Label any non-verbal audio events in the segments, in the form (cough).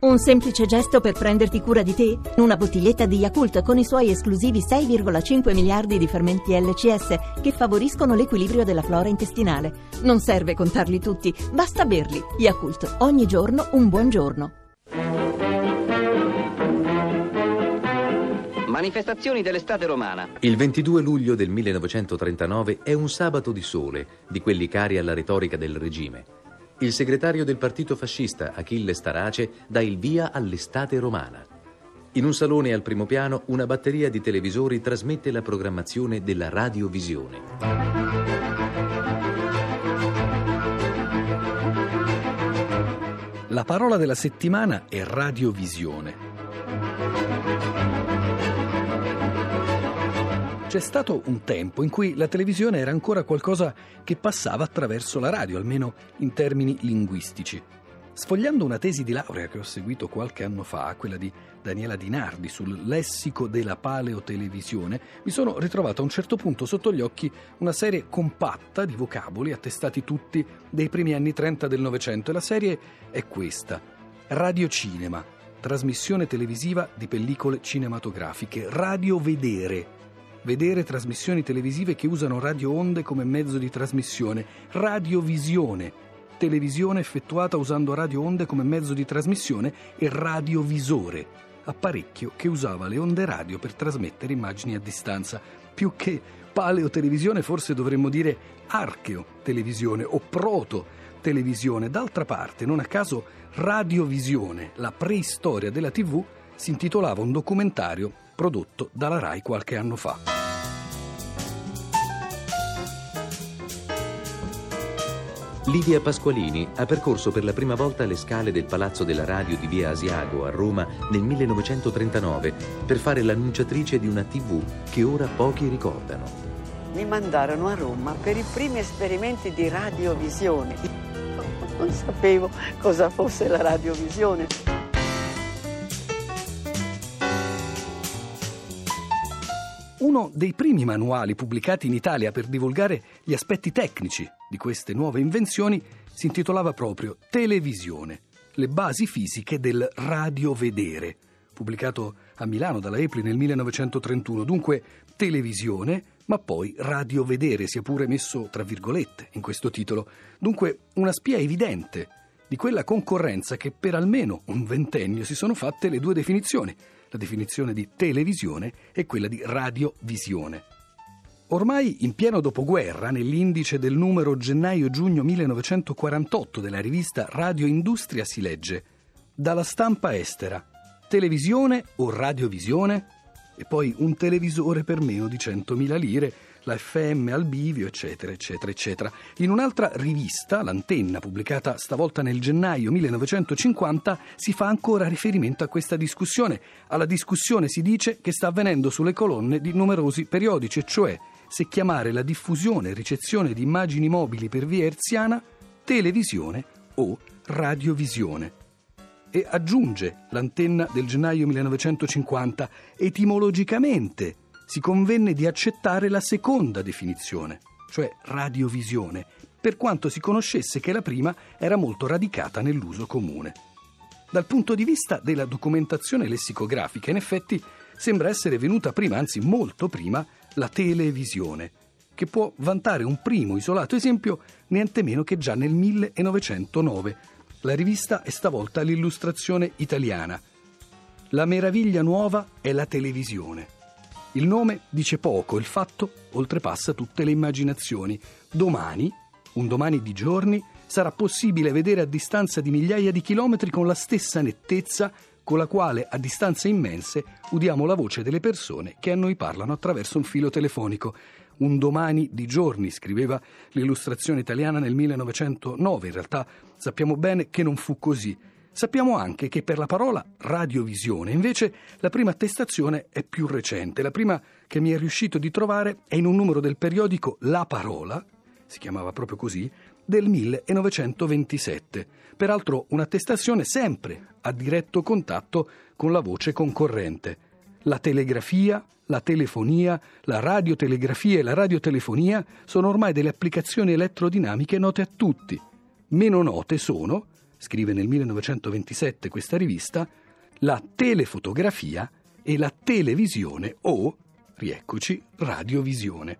Un semplice gesto per prenderti cura di te? Una bottiglietta di Yakult con i suoi esclusivi 6,5 miliardi di fermenti LCS che favoriscono l'equilibrio della flora intestinale. Non serve contarli tutti, basta berli. Yakult, ogni giorno un buon giorno. Manifestazioni dell'estate romana. Il 22 luglio del 1939 è un sabato di sole, di quelli cari alla retorica del regime il segretario del partito fascista Achille Starace dà il via all'estate romana. In un salone al primo piano una batteria di televisori trasmette la programmazione della radiovisione. La parola della settimana è radiovisione. C'è stato un tempo in cui la televisione era ancora qualcosa che passava attraverso la radio, almeno in termini linguistici. Sfogliando una tesi di laurea che ho seguito qualche anno fa, quella di Daniela Dinardi sul lessico della paleotelevisione, mi sono ritrovato a un certo punto sotto gli occhi una serie compatta di vocaboli attestati tutti dei primi anni 30 del Novecento e la serie è questa: Radiocinema, trasmissione televisiva di pellicole cinematografiche, radiovedere vedere trasmissioni televisive che usano radio onde come mezzo di trasmissione, radiovisione, televisione effettuata usando radio onde come mezzo di trasmissione e radiovisore, apparecchio che usava le onde radio per trasmettere immagini a distanza. Più che paleotelevisione forse dovremmo dire archeotelevisione o proto-televisione. D'altra parte, non a caso, radiovisione, la preistoria della TV, si intitolava un documentario prodotto dalla RAI qualche anno fa. Livia Pasqualini ha percorso per la prima volta le scale del Palazzo della Radio di Via Asiago a Roma nel 1939 per fare l'annunciatrice di una TV che ora pochi ricordano. Mi mandarono a Roma per i primi esperimenti di radiovisione. (laughs) Non sapevo cosa fosse la radiovisione. Uno dei primi manuali pubblicati in Italia per divulgare gli aspetti tecnici di queste nuove invenzioni si intitolava proprio Televisione, le basi fisiche del radiovedere, pubblicato a Milano dalla Epli nel 1931. Dunque televisione, ma poi radiovedere, sia pure messo tra virgolette in questo titolo. Dunque una spia evidente di quella concorrenza che per almeno un ventennio si sono fatte le due definizioni la definizione di televisione e quella di radiovisione. Ormai in pieno dopoguerra, nell'indice del numero gennaio-giugno 1948 della rivista Radio Industria si legge Dalla stampa estera, televisione o radiovisione? E poi un televisore per meno di 100.000 lire la FM al bivio, eccetera, eccetera, eccetera. In un'altra rivista, l'Antenna, pubblicata stavolta nel gennaio 1950, si fa ancora riferimento a questa discussione. Alla discussione si dice che sta avvenendo sulle colonne di numerosi periodici, cioè se chiamare la diffusione e ricezione di immagini mobili per via erziana televisione o radiovisione. E aggiunge l'antenna del gennaio 1950, etimologicamente si convenne di accettare la seconda definizione, cioè radiovisione, per quanto si conoscesse che la prima era molto radicata nell'uso comune. Dal punto di vista della documentazione lessicografica, in effetti, sembra essere venuta prima, anzi molto prima, la televisione, che può vantare un primo isolato esempio niente meno che già nel 1909. La rivista è stavolta l'illustrazione italiana. La meraviglia nuova è la televisione. Il nome dice poco, il fatto oltrepassa tutte le immaginazioni. Domani, un domani di giorni, sarà possibile vedere a distanza di migliaia di chilometri con la stessa nettezza con la quale a distanze immense udiamo la voce delle persone che a noi parlano attraverso un filo telefonico. Un domani di giorni, scriveva l'illustrazione italiana nel 1909. In realtà sappiamo bene che non fu così. Sappiamo anche che per la parola radiovisione, invece, la prima attestazione è più recente. La prima che mi è riuscito di trovare è in un numero del periodico La Parola, si chiamava proprio così, del 1927. Peraltro un'attestazione sempre a diretto contatto con la voce concorrente. La telegrafia, la telefonia, la radiotelegrafia e la radiotelefonia sono ormai delle applicazioni elettrodinamiche note a tutti. Meno note sono scrive nel 1927 questa rivista, la telefotografia e la televisione o, rieccoci, radiovisione.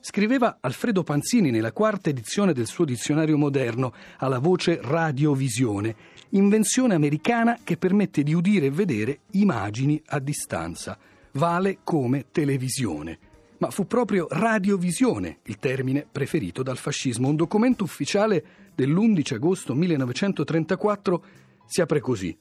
Scriveva Alfredo Panzini nella quarta edizione del suo dizionario moderno alla voce radiovisione, invenzione americana che permette di udire e vedere immagini a distanza. Vale come televisione ma fu proprio radiovisione il termine preferito dal fascismo. Un documento ufficiale dell'11 agosto 1934 si apre così.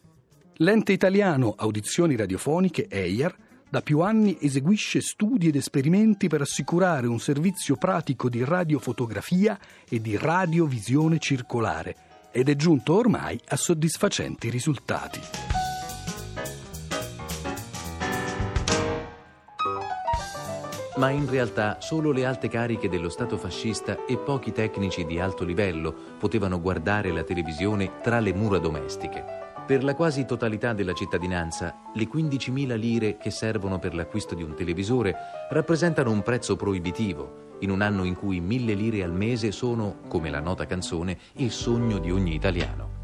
L'ente italiano Audizioni Radiofoniche, EIAR, da più anni eseguisce studi ed esperimenti per assicurare un servizio pratico di radiofotografia e di radiovisione circolare ed è giunto ormai a soddisfacenti risultati. Ma in realtà solo le alte cariche dello Stato fascista e pochi tecnici di alto livello potevano guardare la televisione tra le mura domestiche. Per la quasi totalità della cittadinanza, le 15.000 lire che servono per l'acquisto di un televisore rappresentano un prezzo proibitivo, in un anno in cui mille lire al mese sono, come la nota canzone, il sogno di ogni italiano.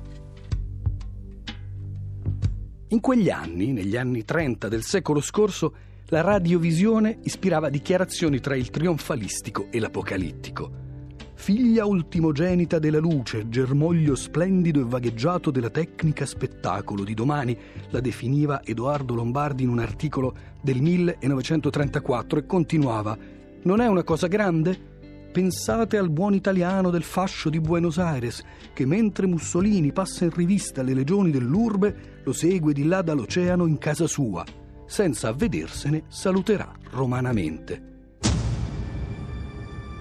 In quegli anni, negli anni 30 del secolo scorso, la radiovisione ispirava dichiarazioni tra il trionfalistico e l'apocalittico. Figlia ultimogenita della luce, germoglio splendido e vagheggiato della tecnica spettacolo di domani, la definiva Edoardo Lombardi in un articolo del 1934 e continuava: Non è una cosa grande? Pensate al buon italiano del fascio di Buenos Aires, che mentre Mussolini passa in rivista le legioni dell'urbe, lo segue di là dall'oceano in casa sua senza avvedersene saluterà romanamente.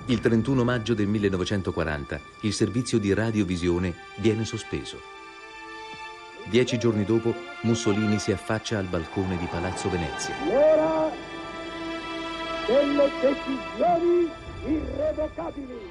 Il 31 maggio del 1940 il servizio di radiovisione viene sospeso. Dieci giorni dopo Mussolini si affaccia al balcone di Palazzo Venezia. L'ora delle decisioni irrevocabili.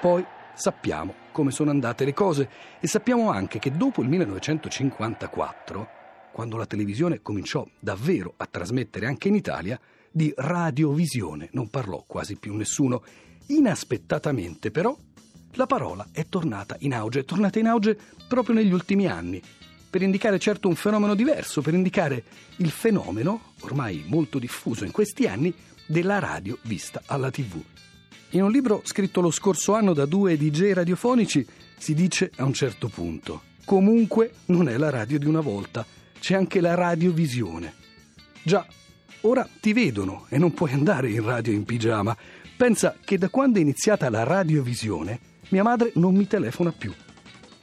Poi sappiamo come sono andate le cose e sappiamo anche che dopo il 1954 quando la televisione cominciò davvero a trasmettere anche in Italia, di radiovisione non parlò quasi più nessuno. Inaspettatamente però la parola è tornata in auge, è tornata in auge proprio negli ultimi anni, per indicare certo un fenomeno diverso, per indicare il fenomeno, ormai molto diffuso in questi anni, della radio vista alla tv. In un libro scritto lo scorso anno da due DJ radiofonici si dice a un certo punto, comunque non è la radio di una volta, c'è anche la radiovisione. Già, ora ti vedono e non puoi andare in radio in pigiama. Pensa che da quando è iniziata la radiovisione, mia madre non mi telefona più.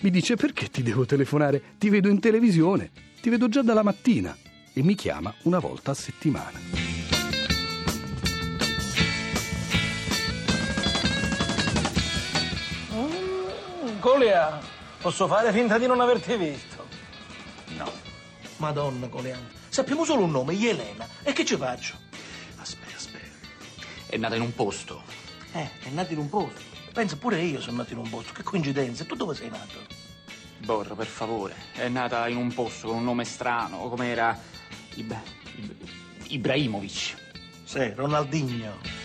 Mi dice perché ti devo telefonare? Ti vedo in televisione, ti vedo già dalla mattina e mi chiama una volta a settimana. Colia, posso fare finta di non averti visto? Madonna, Coleano. Sappiamo solo un nome, Elena. E che ci faccio? Aspetta, aspetta. È nata in un posto. Eh, è nata in un posto. Pensa, pure io sono nato in un posto. Che coincidenza. E tu dove sei nato? Borra, per favore. È nata in un posto con un nome strano, come era... Ib... Ib... Ibrahimovic. Sì, Ronaldinho.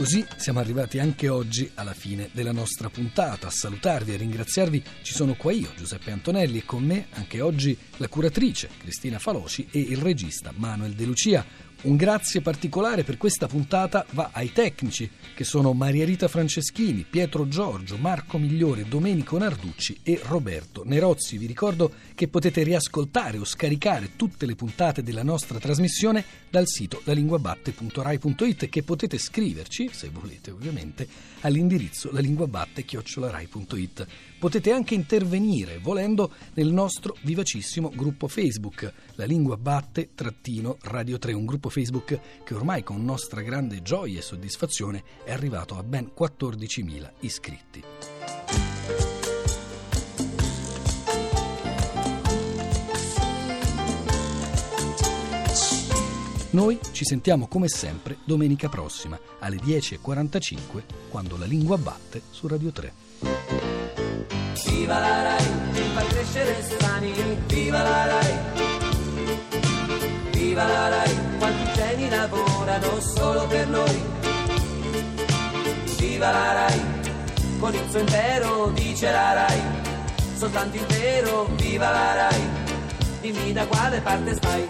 Così siamo arrivati anche oggi alla fine della nostra puntata. A salutarvi e ringraziarvi ci sono qua io, Giuseppe Antonelli, e con me anche oggi la curatrice Cristina Faloci e il regista Manuel De Lucia. Un grazie particolare per questa puntata va ai tecnici che sono Maria Rita Franceschini, Pietro Giorgio, Marco Migliore, Domenico Narducci e Roberto Nerozzi. Vi ricordo che potete riascoltare o scaricare tutte le puntate della nostra trasmissione dal sito lalinguabatte.rai.it e che potete scriverci, se volete ovviamente, all'indirizzo lalinguabatte.rai.it. Potete anche intervenire, volendo, nel nostro vivacissimo gruppo Facebook, La Lingua Batte-Radio 3, un gruppo Facebook che ormai con nostra grande gioia e soddisfazione è arrivato a ben 14.000 iscritti. Noi ci sentiamo come sempre domenica prossima alle 10.45 quando la lingua batte su Radio 3. Viva la Rai, fa crescere Sani, viva la Rai Viva la Rai, quanti geni lavorano solo per noi. Viva la Rai, con il suo impero dice la Rai, soltanto il vero, viva la Rai, dimmi da quale parte stai.